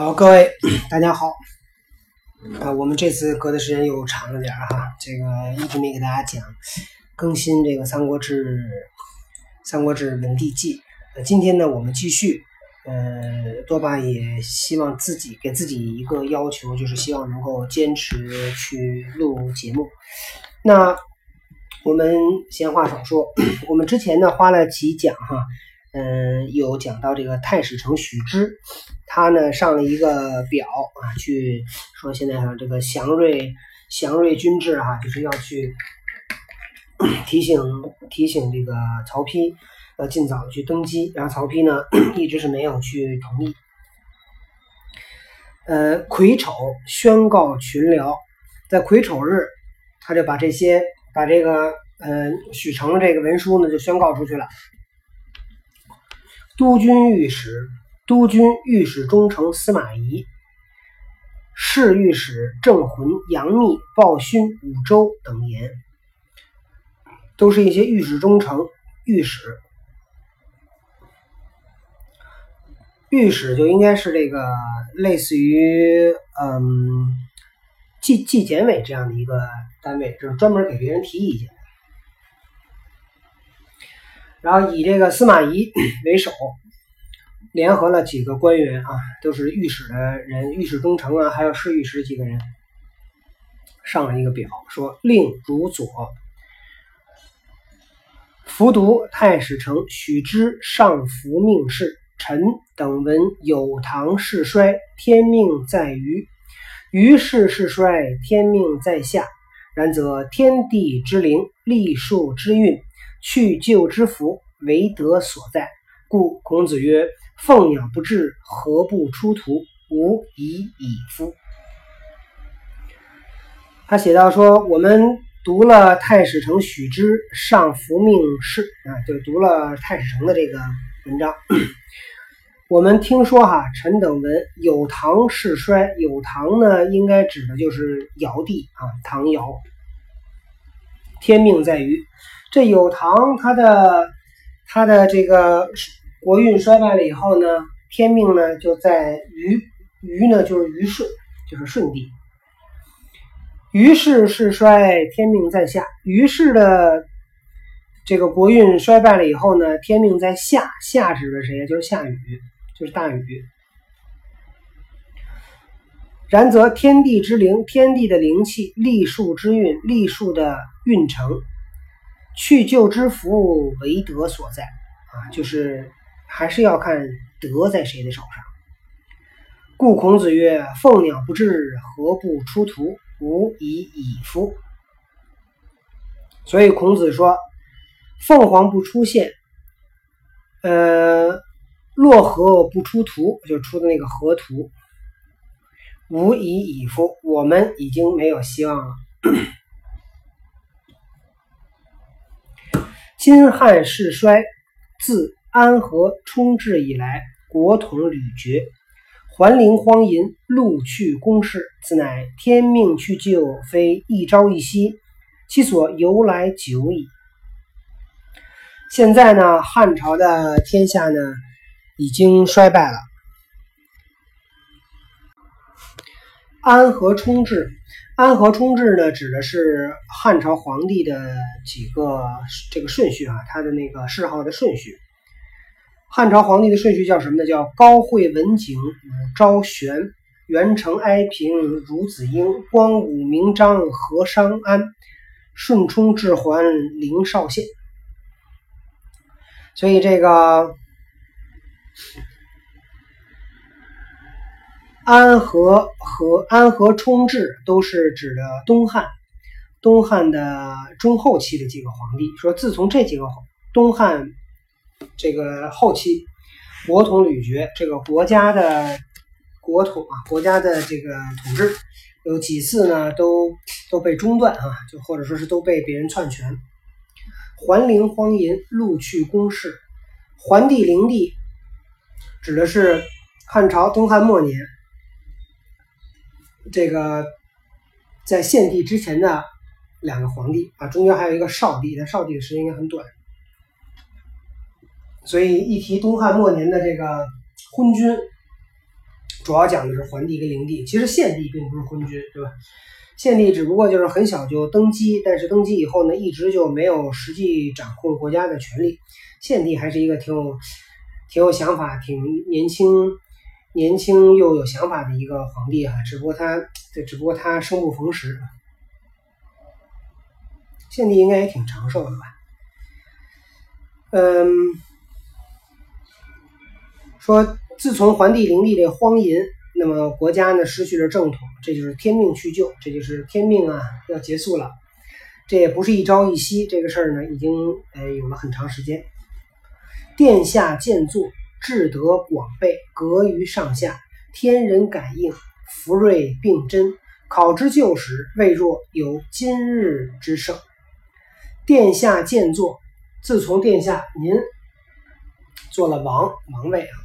好，各位大家好。啊，我们这次隔的时间又长了点儿哈，这个一直没给大家讲更新这个《三国志》《三国志文帝纪》。呃，今天呢，我们继续，呃，多巴也希望自己给自己一个要求，就是希望能够坚持去录节目。那我们闲话少说，我们之前呢花了几讲哈，嗯，有讲到这个太史丞许之。他呢上了一个表啊，去说现在哈这个祥瑞祥瑞君制哈，就是要去 提醒提醒这个曹丕要尽早去登基，然后曹丕呢一直是没有去同意。呃，癸丑宣告群僚，在癸丑日，他就把这些把这个呃许成这个文书呢就宣告出去了，督军御史。督军御史中丞司马懿、侍御史郑浑、杨密、鲍勋、武周等言，都是一些御史中丞、御史。御史就应该是这个类似于嗯纪纪检委这样的一个单位，就是专门给别人提意见。然后以这个司马懿 为首。联合了几个官员啊，都是御史的人，御史中丞啊，还有侍御史几个人，上了一个表，说令如左，服读太史丞许之上服命事，臣等闻有唐事衰，天命在于于是事衰，天命在下。然则天地之灵，历数之运，去旧之福，唯德所在。故孔子曰。凤鸟不至，何不出图？吾以矣夫。他写到说：“我们读了太史丞许之上服命事啊，就读了太史丞的这个文章。我们听说哈，臣等闻有唐事衰，有唐呢，应该指的就是尧帝啊，唐尧。天命在于这有唐，他的他的这个。”国运衰败了以后呢，天命呢就在于于呢就是于顺，就是顺帝。于是是衰，天命在下。于是的这个国运衰败了以后呢，天命在下。下指的谁就是下雨，就是大禹。然则天地之灵，天地的灵气，历数之运，历数的运程，去旧之福，为德所在啊，就是。还是要看德在谁的手上。故孔子曰：“凤鸟不至，何不出图？吾以矣夫。”所以孔子说：“凤凰不出现，呃，洛河不出图，就出的那个河图。吾以矣夫。我们已经没有希望了。金汉世衰，自。”安和冲至以来，国统屡绝，桓灵荒淫，陆去公事，此乃天命去就，非一朝一夕，其所由来久矣。现在呢，汉朝的天下呢，已经衰败了。安和冲至，安和冲至呢，指的是汉朝皇帝的几个这个顺序啊，他的那个谥号的顺序。汉朝皇帝的顺序叫什么呢？叫高惠文景、武昭玄、元成哀平、孺子婴、光武明章、和商安、顺冲至桓、灵少县。所以这个安和和安和冲至都是指的东汉，东汉的中后期的几个皇帝。说自从这几个东汉。这个后期国统屡绝，这个国家的国统啊，国家的这个统治有几次呢，都都被中断啊，就或者说是都被别人篡权。桓灵荒淫，陆去公室。桓帝、灵帝指的是汉朝东汉末年，这个在献帝之前的两个皇帝啊，中间还有一个少帝，但少帝的时间应该很短。所以一提东汉末年的这个昏君，主要讲的是桓帝跟灵帝。其实献帝并不是昏君，对吧？献帝只不过就是很小就登基，但是登基以后呢，一直就没有实际掌控国家的权利。献帝还是一个挺有、挺有想法、挺年轻、年轻又有想法的一个皇帝啊。只不过他 这，只不过他生不逢时。献帝应该也挺长寿的吧？嗯，说自从桓帝、灵帝这荒淫，那么国家呢失去了正统，这就是天命去救，这就是天命啊，要结束了。这也不是一朝一夕，这个事儿呢已经呃有了很长时间。殿下建作，智德广备，格于上下，天人感应，福瑞并真，考之旧时，未若有今日之盛。殿下建作，自从殿下您做了王王位啊，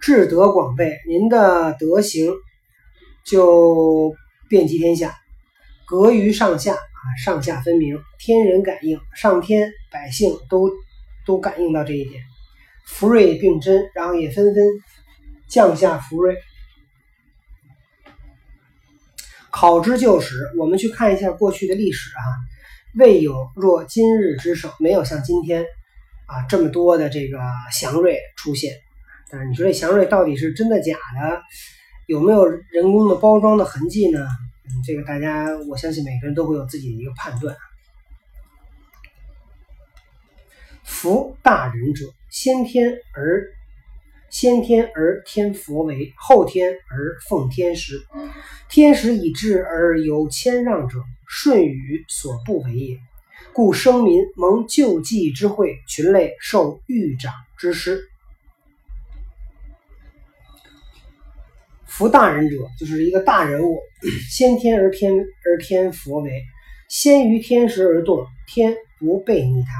智德广备，您的德行就遍及天下，格于上下啊，上下分明，天人感应，上天百姓都都感应到这一点，福瑞并真，然后也纷纷降下福瑞。考之旧史，我们去看一下过去的历史啊。未有若今日之盛，没有像今天啊这么多的这个祥瑞出现。但是你说这祥瑞到底是真的假的？有没有人工的包装的痕迹呢？这个大家我相信每个人都会有自己的一个判断。福大人者，先天而先天而天佛为，后天而奉天时。天时已至而有谦让者。舜禹所不为也，故生民蒙救济之惠，群类受狱长之师。夫大人者，就是一个大人物，先天而天而天佛为，先于天时而动，天不背逆他，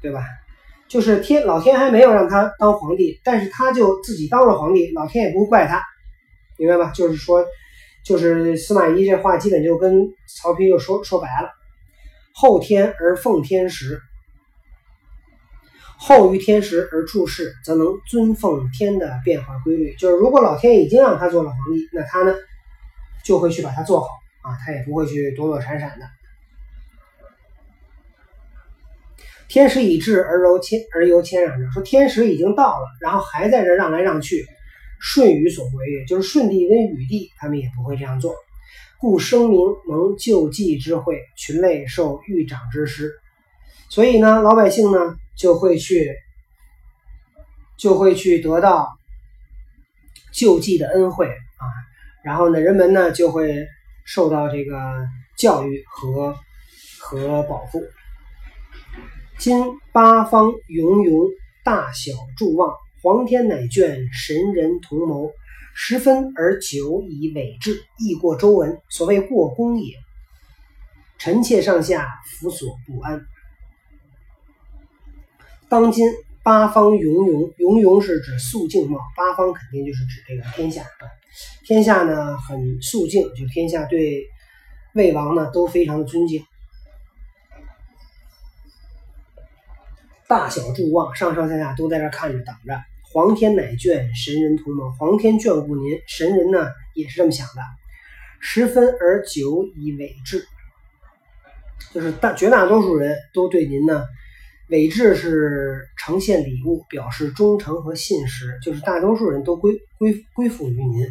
对吧？就是天老天还没有让他当皇帝，但是他就自己当了皇帝，老天也不会怪他，明白吧？就是说。就是司马懿这话，基本就跟曹丕就说说白了：“后天而奉天时，后于天时而处事，则能尊奉天的变化规律。就是如果老天已经让他做了皇帝，那他呢就会去把它做好啊，他也不会去躲躲闪闪的。天时已至而柔谦而由谦让者，说天时已经到了，然后还在这让来让去。”舜禹所为，也就是舜帝跟禹帝，他们也不会这样做。故生民蒙救济之惠，群类受狱长之师。所以呢，老百姓呢就会去，就会去得到救济的恩惠啊。然后呢，人们呢就会受到这个教育和和保护。今八方芸芸，大小诸望。皇天乃眷神人同谋，十分而久以委制，亦过周文。所谓过公也。臣妾上下辅所不安。当今八方芸芸，芸芸是指肃静貌，八方肯定就是指这个天下。天下呢很肃静，就天下对魏王呢都非常的尊敬。大小诸望，上上下下都在这看着等着。皇天乃眷，神人同盟。皇天眷顾您，神人呢也是这么想的。十分而久以委制，就是大绝大多数人都对您呢，委制是呈现礼物，表示忠诚和信实，就是大多数人都归归归附于您。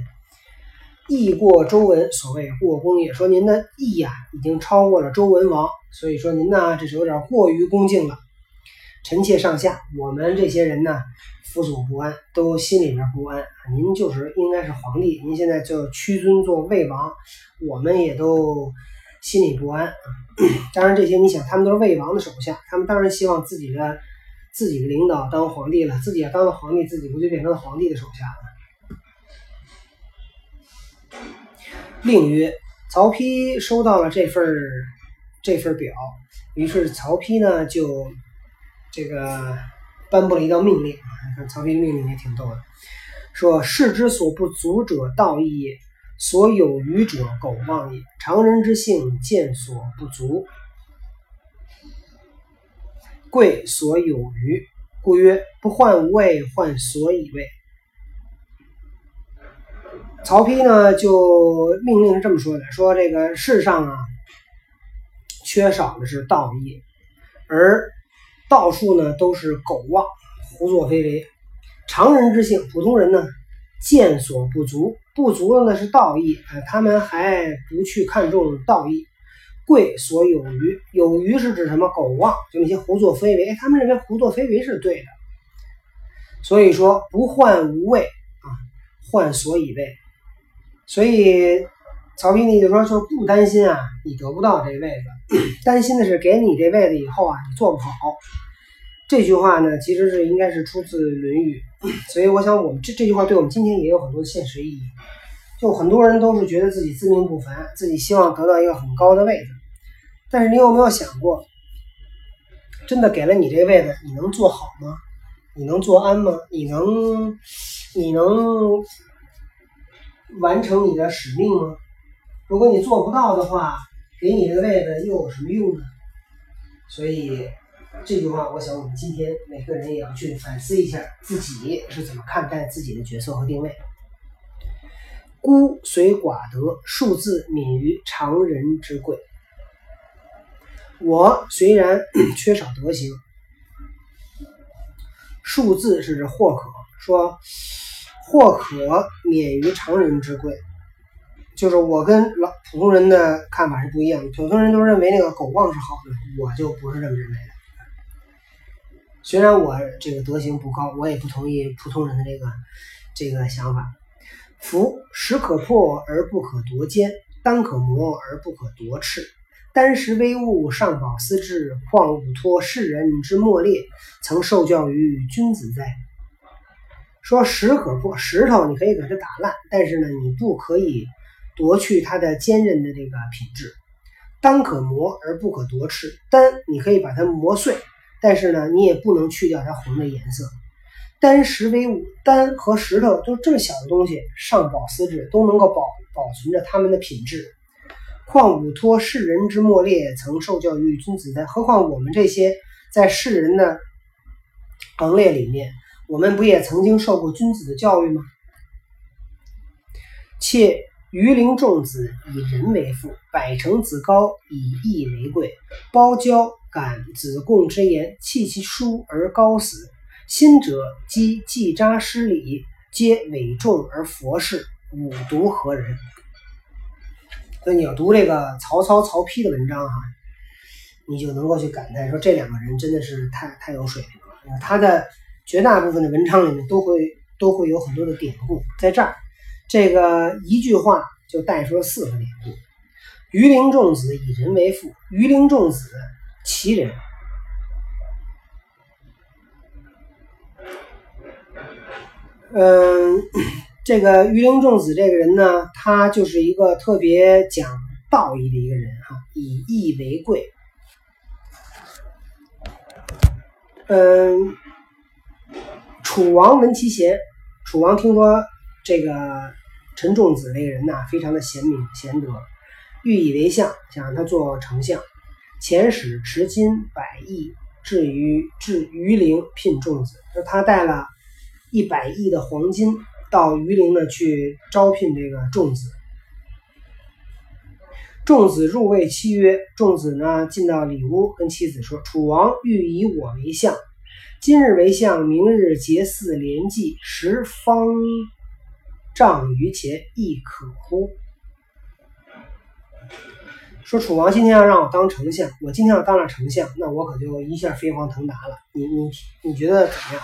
义过周文，所谓过公也，说您的义呀已经超过了周文王，所以说您呢这是有点过于恭敬了。臣妾上下，我们这些人呢？辅佐不安，都心里面不安。您就是应该是皇帝，您现在就屈尊做魏王，我们也都心里不安。当然，这些你想，他们都是魏王的手下，他们当然希望自己的自己的领导当皇帝了。自己要当了皇帝，自己不就变成了皇帝的手下了？令曰：曹丕收到了这份这份表，于是曹丕呢就这个。颁布了一道命令啊！你看曹丕命令也挺逗的，说：“士之所不足者道义也，所有余者苟忘也。常人之性，见所不足，贵所有余，故曰：不患无位，患所以位。”曹丕呢就命令是这么说的：说这个世上啊，缺少的是道义，而到处呢都是苟妄、胡作非为。常人之性，普通人呢见所不足，不足的呢是道义，呃，他们还不去看重道义。贵所有余，有余是指什么？苟妄，就那些胡作非为。哎，他们认为胡作非为是对的，所以说不患无位啊，患所以位。所以曹丕呢就说，就不担心啊，你得不到这位子，担心的是给你这位子以后啊，你做不好。这句话呢，其实是应该是出自《论语》，所以我想我们这这句话对我们今天也有很多现实意义。就很多人都是觉得自己自命不凡，自己希望得到一个很高的位子，但是你有没有想过，真的给了你这位子，你能做好吗？你能做安吗？你能你能完成你的使命吗？如果你做不到的话，给你这个位子又有什么用呢？所以这句话，我想我们今天每个人也要去反思一下自己是怎么看待自己的角色和定位。孤虽寡德，数字敏于常人之贵。我虽然 缺少德行，数字是指或可说，或可免于常人之贵。就是我跟老普通人的看法是不一样的，普通人都认为那个狗旺是好的，我就不是这么认为的。虽然我这个德行不高，我也不同意普通人的这个这个想法。夫石可破而不可夺坚，丹可磨而不可夺赤。丹石微物，尚保思之，况吾托世人之莫劣，曾受教于君子哉？说石可破，石头你可以给它打烂，但是呢，你不可以夺去它的坚韧的这个品质。丹可磨而不可夺赤，丹你可以把它磨碎，但是呢，你也不能去掉它红的颜色。丹石为物，丹和石头都这么小的东西，上保丝质，都能够保保存着它们的品质。况吾托世人之莫烈，曾受教于君子哉？何况我们这些在世人的行列里面，我们不也曾经受过君子的教育吗？且鱼鳞仲子以仁为父，百成子高以义为贵。包交感子贡之言，弃其书而高死。心者积既扎失礼，皆伪重而佛事，五毒何人？所以你要读这个曹操、曹丕的文章哈，你就能够去感叹说这两个人真的是太太有水平了。他的绝大部分的文章里面都会都会有很多的典故，在这儿这个一句话就带出了四个典故：鱼鳞仲子以人为父，鱼鳞仲子其人。嗯，这个鱼鳞仲子这个人呢，他就是一个特别讲道义的一个人哈，以义为贵。嗯，楚王闻其贤，楚王听说这个陈仲子这个人呐，非常的贤明贤德，欲以为相，想让他做丞相，遣使持金百亿，至于至鱼鳞聘仲子，说他带了。一百亿的黄金到榆林呢去招聘这个仲子。仲子入谓妻曰：“仲子呢进到里屋，跟妻子说：‘楚王欲以我为相，今日为相，明日结嗣连继，十方丈于前，亦可乎？’说楚王今天要让我当丞相，我今天要当了丞相，那我可就一下飞黄腾达了。你你你觉得怎么样？”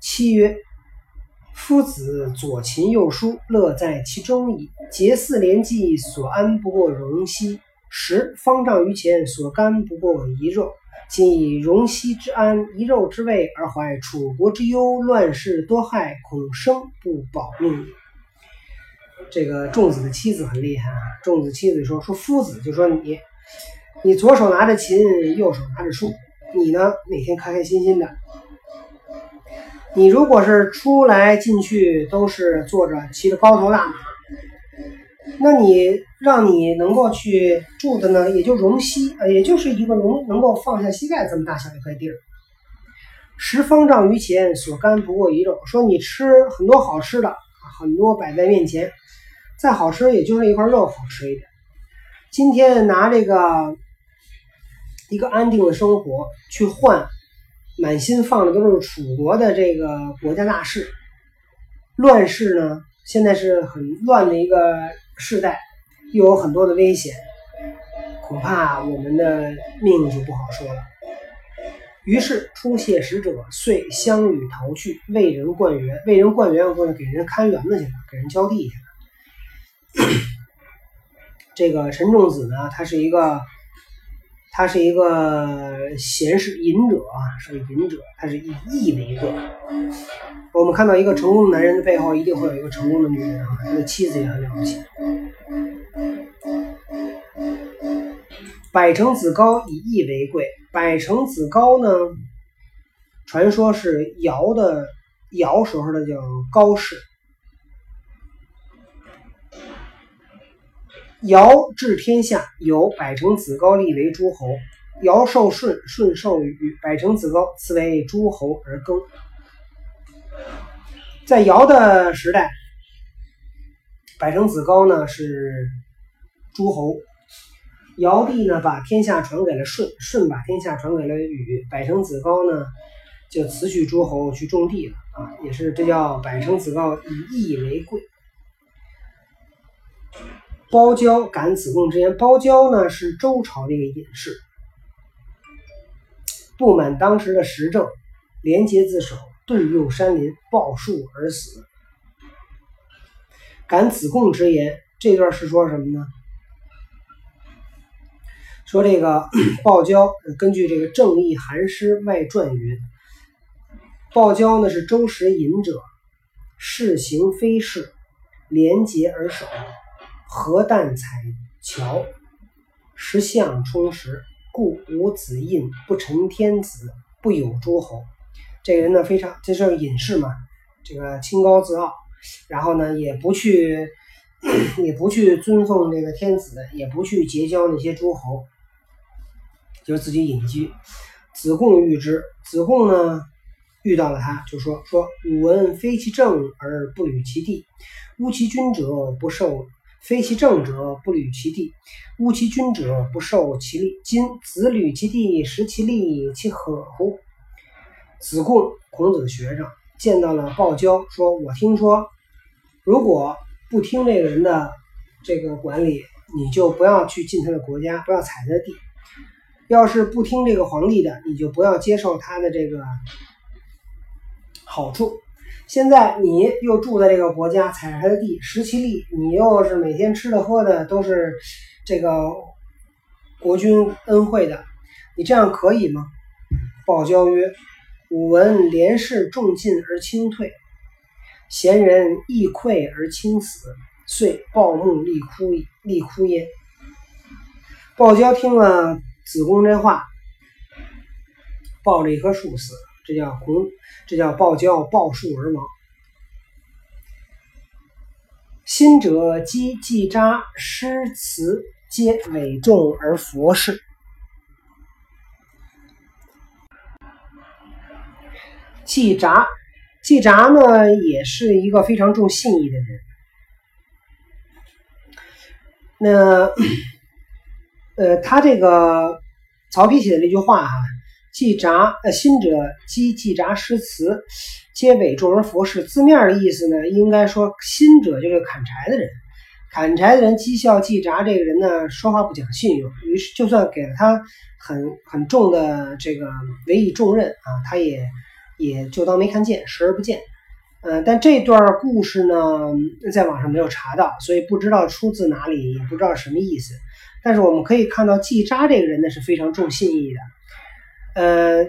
妻曰：“夫子左琴右书，乐在其中矣。结嗣连继，所安不过荣兮；食方丈于前，所甘不过一肉。今以荣兮之安，一肉之味，而怀楚国之忧，乱世多害，恐生不保命也。”这个仲子的妻子很厉害啊！仲子妻子说：“说夫子，就说你，你左手拿着琴，右手拿着书，你呢每天开开心心的。”你如果是出来进去都是坐着骑着高头大马，那你让你能够去住的呢，也就容膝，呃，也就是一个容能够放下膝盖这么大小一块地儿。十方丈于前，所干不过一肉。说你吃很多好吃的，很多摆在面前，再好吃也就是一块肉好吃一点。今天拿这个一个安定的生活去换，满心放的都是楚国的这个国家大事，乱世呢，现在是很乱的一个时代，又有很多的危险，恐怕我们的命就不好说了。于是出谢使者，遂相与逃去，为人灌园。为人灌园，或者给人看园子去了，给人浇地去了。这个陈仲子呢，他是一个，他是一个贤士隐者啊，是个隐者，他是以义为贵。我们看到一个成功的男人的背后，一定会有一个成功的女人啊，他的妻子也很了不起。百城子高以义为贵。百城子高呢，传说是尧的尧时候的叫高氏。尧治天下，有百城子高立为诸侯。尧受舜，舜受禹，百城子高赐为诸侯而耕。在尧的时代，百城子高呢是诸侯。尧帝呢把天下传给了舜，舜把天下传给了禹，百城子高呢就辞去诸侯去种地了啊，也是这叫百城子高以义为贵。包交感子贡之言，包交呢是周朝的一个隐士，不满当时的时政，廉洁自守，遁入山林，抱树而死。感子贡之言，这段是说什么呢？说这个 鲍交根据这个《正义韩诗外传》云，鲍交呢是周时隐者，事行非事，廉洁而守。何旦采乔，食相充实，故无子印，不成天子，不有诸侯。这个人呢，非常这是隐士嘛，这个清高自傲，然后呢，也不去，也不去尊奉这个天子，也不去结交那些诸侯，就是自己隐居。子贡遇之，子贡呢遇到了他，就说说吾闻非其政而不履其地，乌其君者不受。非其政者，不履其地；污其君者，不受其利。今子履其地，食其利，其何乎？子贡，孔子的学生，见到了鲍交，说：“我听说，如果不听这个人的这个管理，你就不要去进他的国家，不要踩他的地；要是不听这个皇帝的，你就不要接受他的这个好处。”现在你又住在这个国家，踩着他的地，食其力，你又是每天吃的喝的都是这个国君恩惠的，你这样可以吗？鲍交曰：“吾闻廉士重进而轻退，贤人易愧而轻死，遂抱木立枯，立枯焉。”鲍交听了子贡这话，抱着一棵树死了。这叫孔，这叫抱交抱树而亡。新者积季札诗词，皆伪重而佛事。季札，季札呢，也是一个非常重信义的人。那，呃，他这个曹丕写的这句话哈。季札，呃，新者积季札诗词，皆伪众而佛事。字面的意思呢，应该说新者就是砍柴的人，砍柴的人讥笑季札这个人呢，说话不讲信用。于是，就算给了他很很重的这个委以重任啊，他也也就当没看见，视而不见。呃，但这段故事呢，在网上没有查到，所以不知道出自哪里，也不知道什么意思。但是我们可以看到，季札这个人呢，是非常重信义的。呃，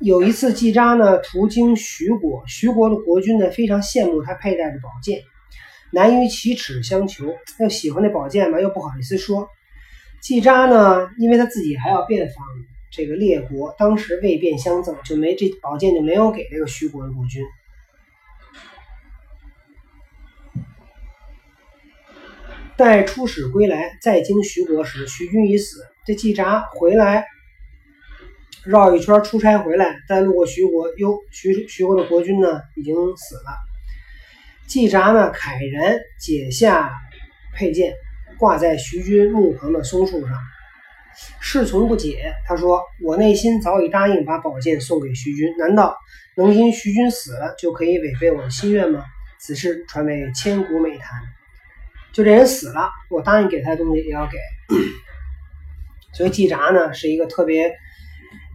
有一次季札呢途经徐国，徐国的国君呢非常羡慕他佩戴的宝剑，难于启齿相求，又喜欢那宝剑嘛，又不好意思说。季札呢，因为他自己还要遍访这个列国，当时未便相赠，就没这宝剑就没有给这个徐国的国君。待出使归来，再经徐国时，徐君已死。这季札回来。绕一圈出差回来，再路过徐国，哟，徐徐国的国君呢已经死了。季札呢慨然解下佩剑，挂在徐军墓旁的松树上。侍从不解，他说：“我内心早已答应把宝剑送给徐军，难道能因徐军死了就可以违背我的心愿吗？此事传为千古美谈。就这人死了，我答应给他的东西也要给。所以季札呢是一个特别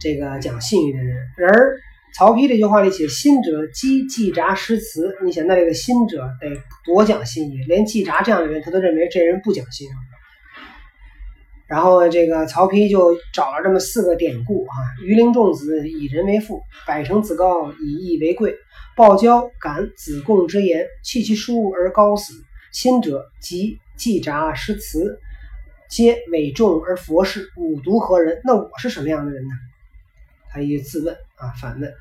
这个讲信誉的人。然而曹丕这句话里写‘心者击季札诗词’，你想那这个心者得多讲信誉？连季札这样的人，他都认为这人不讲信用。”然后这个曹丕就找了这么四个典故啊：鱼鳞仲子以人为父，百成子高以义为贵，鲍交感子贡之言，弃其书而高死。亲者即季札诗词，皆伪重而佛事，吾独何人？那我是什么样的人呢？他一自问啊，反问：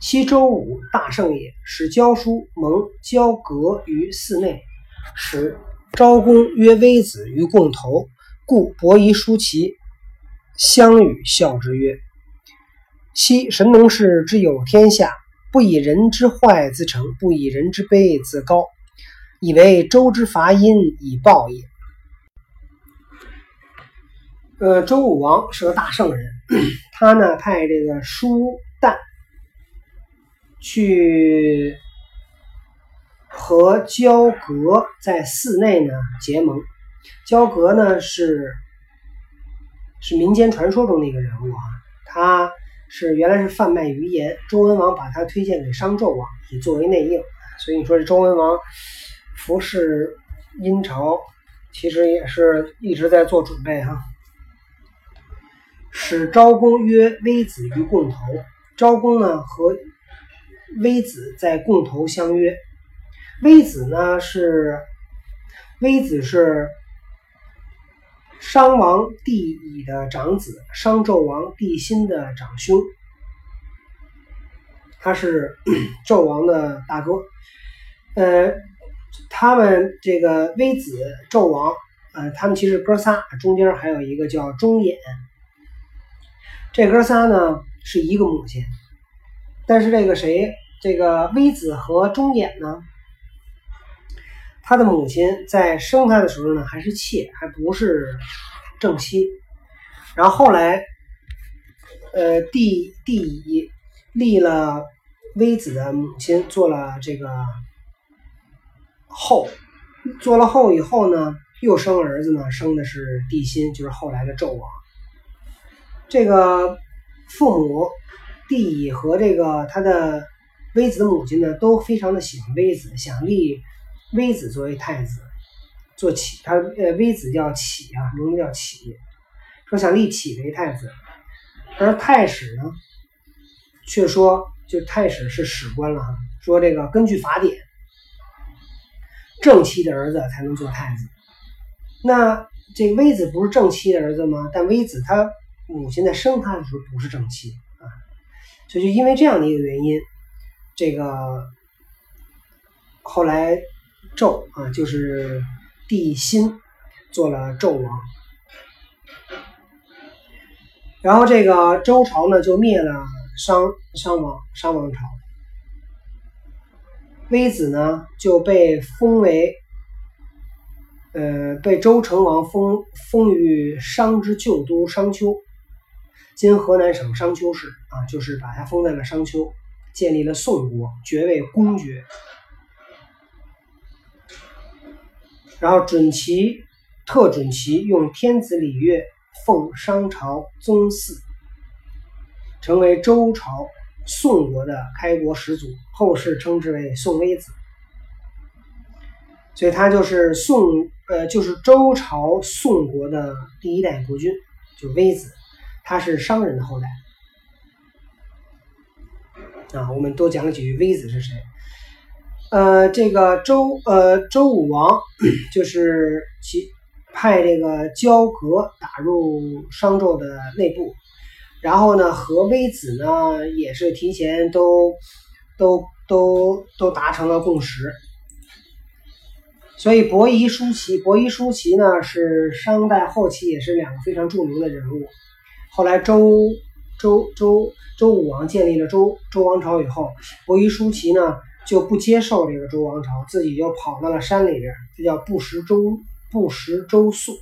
昔周武大圣也，使教书蒙教阁于寺内，使。昭公曰：“微子于共头，故伯夷、叔齐相与笑之曰：‘昔神农氏之有天下，不以人之坏自成，不以人之卑自高，以为周之伐殷以报也。’呃，周武王是个大圣人，他呢派这个叔旦去。”和焦格在寺内呢结盟。焦格呢是是民间传说中的一个人物啊，他是原来是贩卖鱼盐，周文王把他推荐给商纣王，以作为内应。所以你说这周文王服侍殷朝，其实也是一直在做准备哈。使昭公曰：“微子于共头。”昭公呢和微子在共头相约。微子呢是微子是商王帝乙的长子，商纣王帝辛的长兄，他是 纣王的大哥。呃，他们这个微子、纣王，呃，他们其实哥仨，中间还有一个叫钟衍。这哥仨呢是一个母亲，但是这个谁，这个微子和钟偃呢？他的母亲在生他的时候呢，还是妾，还不是正妻。然后后来，呃，帝帝乙立了微子的母亲做了这个后，做了后以后呢，又生儿子呢，生的是帝辛，就是后来的纣王。这个父母弟弟和这个他的微子的母亲呢，都非常的喜欢微子，想立。微子作为太子，做启，他呃，微子叫启啊，名字叫启，说想立启为太子，而太史呢，却说就太史是史官了，说这个根据法典，正妻的儿子才能做太子。那这微子不是正妻的儿子吗？但微子他母亲在生他的时候不是正妻啊，所以就因为这样的一个原因，这个后来。纣啊，就是帝辛做了纣王，然后这个周朝呢就灭了商商王商王朝，微子呢就被封为呃被周成王封封于商之旧都商丘，今河南省商丘市啊，就是把他封在了商丘，建立了宋国，爵位公爵。然后准其特准其用天子礼乐奉商朝宗祀，成为周朝宋国的开国始祖，后世称之为宋微子。所以他就是宋呃，就是周朝宋国的第一代国君，就微子，他是商人的后代。啊，我们多讲几句，微子是谁？呃，这个周呃周武王就是其派这个交革打入商纣的内部，然后呢和微子呢也是提前都都都都达成了共识，所以伯夷叔齐，伯夷叔齐呢是商代后期也是两个非常著名的人物。后来周周周周武王建立了周周王朝以后，伯夷叔齐呢。就不接受这个周王朝，自己就跑到了山里边，这叫不食周不食周粟，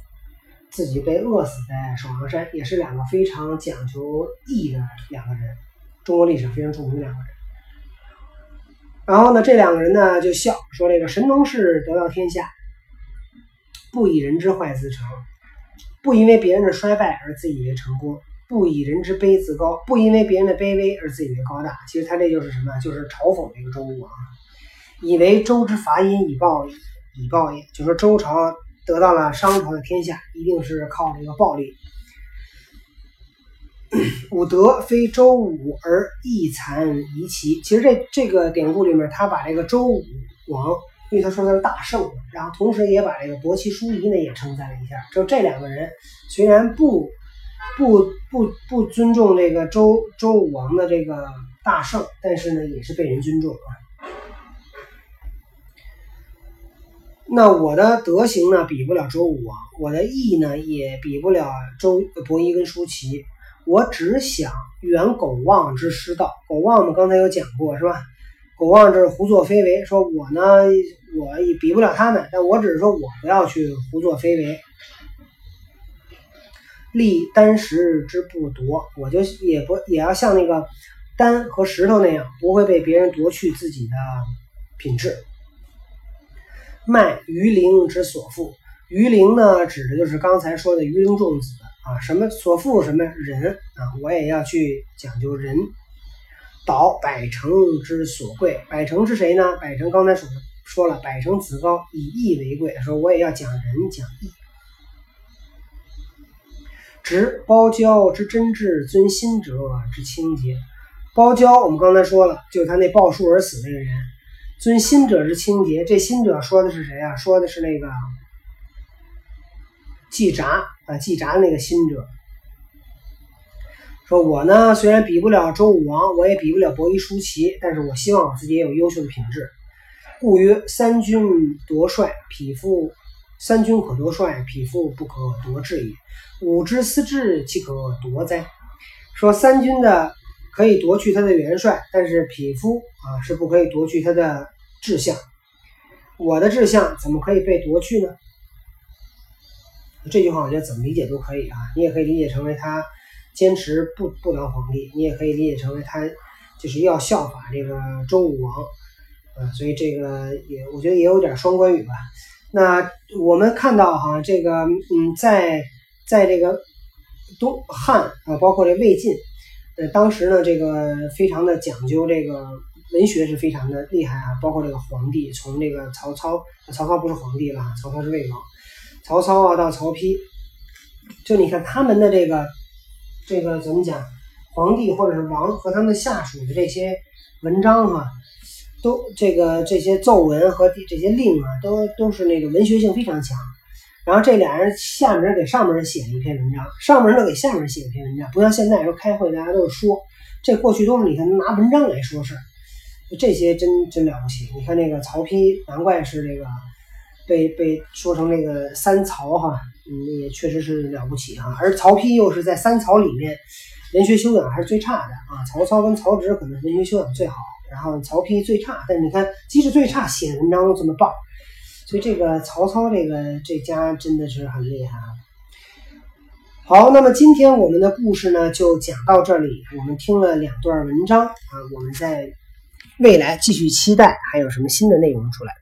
自己被饿死在首阳山，也是两个非常讲究义的两个人，中国历史非常著名的两个人。然后呢，这两个人呢就笑说：“这个神农氏得到天下，不以人之坏自成，不因为别人的衰败而自以为成功，不以人之卑自高，不因为别人的卑微而自以为高大。其实他这就是什么？就是嘲讽这个周武王，以为周之伐殷以报以报也，就说周朝得到了商朝的天下，一定是靠这个暴力。”武德非周武而义残夷齐。其实这这个典故里面，他把这个周武王，因为他说他是大圣，然后同时也把这个伯奇叔夷呢也称赞了一下。就这两个人虽然不不不不尊重这个周周武王的这个大圣，但是呢也是被人尊重啊。那我的德行呢比不了周武王，我的义呢也比不了周伯夷跟叔齐。我只想远狗望之失道。狗望我们刚才有讲过是吧？狗望这是胡作非为。说我呢，我也比不了他们，但我只是说我不要去胡作非为。立丹石之不夺，我就也不也要像那个丹和石头那样，不会被别人夺去自己的品质。卖鱼鳞之所负，鱼鳞呢，指的就是刚才说的鱼鳞种子。啊，什么所负什么人啊？我也要去讲究人。导百城之所贵，百城是谁呢？百城刚才说的说了，百城子高以义为贵，说我也要讲仁讲义。执包交之真挚，尊心者之清洁。包交我们刚才说了，就是他那抱树而死那个人。尊心者之清洁，这心者说的是谁啊？说的是那个。季札啊，季札那个心者说：“我呢，虽然比不了周武王，我也比不了伯夷叔齐，但是我希望我自己也有优秀的品质。故曰：三军夺帅，匹夫；三军可夺帅，匹夫不可夺志也。武之思志，岂可夺哉？说三军的可以夺去他的元帅，但是匹夫啊是不可以夺去他的志向。我的志向怎么可以被夺去呢？”这句话我觉得怎么理解都可以啊，你也可以理解成为他坚持不不当皇帝，你也可以理解成为他就是要效法这个周武王，啊，所以这个也我觉得也有点双关语吧。那我们看到哈，这个嗯，在在这个东汉啊，包括这魏晋，呃，当时呢，这个非常的讲究这个文学是非常的厉害啊，包括这个皇帝，从这个曹操，曹操不是皇帝了，曹操是魏王。曹操啊，到曹丕，就你看他们的这个这个怎么讲，皇帝或者是王和他们下属的这些文章啊，都这个这些奏文和这些令啊，都都是那个文学性非常强。然后这俩人下面人给上面人写了一篇文章，上面人给下面人写一篇文章，不像现在说开会大家都是说，这过去都是你看拿文章来说事儿，这些真真了不起。你看那个曹丕，难怪是这个。被被说成那个三曹哈，嗯，也确实是了不起哈。而曹丕又是在三曹里面文学修养还是最差的啊。曹操跟曹植可能文学修养最好，然后曹丕最差。但你看，即使最差，写的文章都这么棒，所以这个曹操这个这家真的是很厉害啊。好，那么今天我们的故事呢就讲到这里。我们听了两段文章啊，我们在未来继续期待还有什么新的内容出来。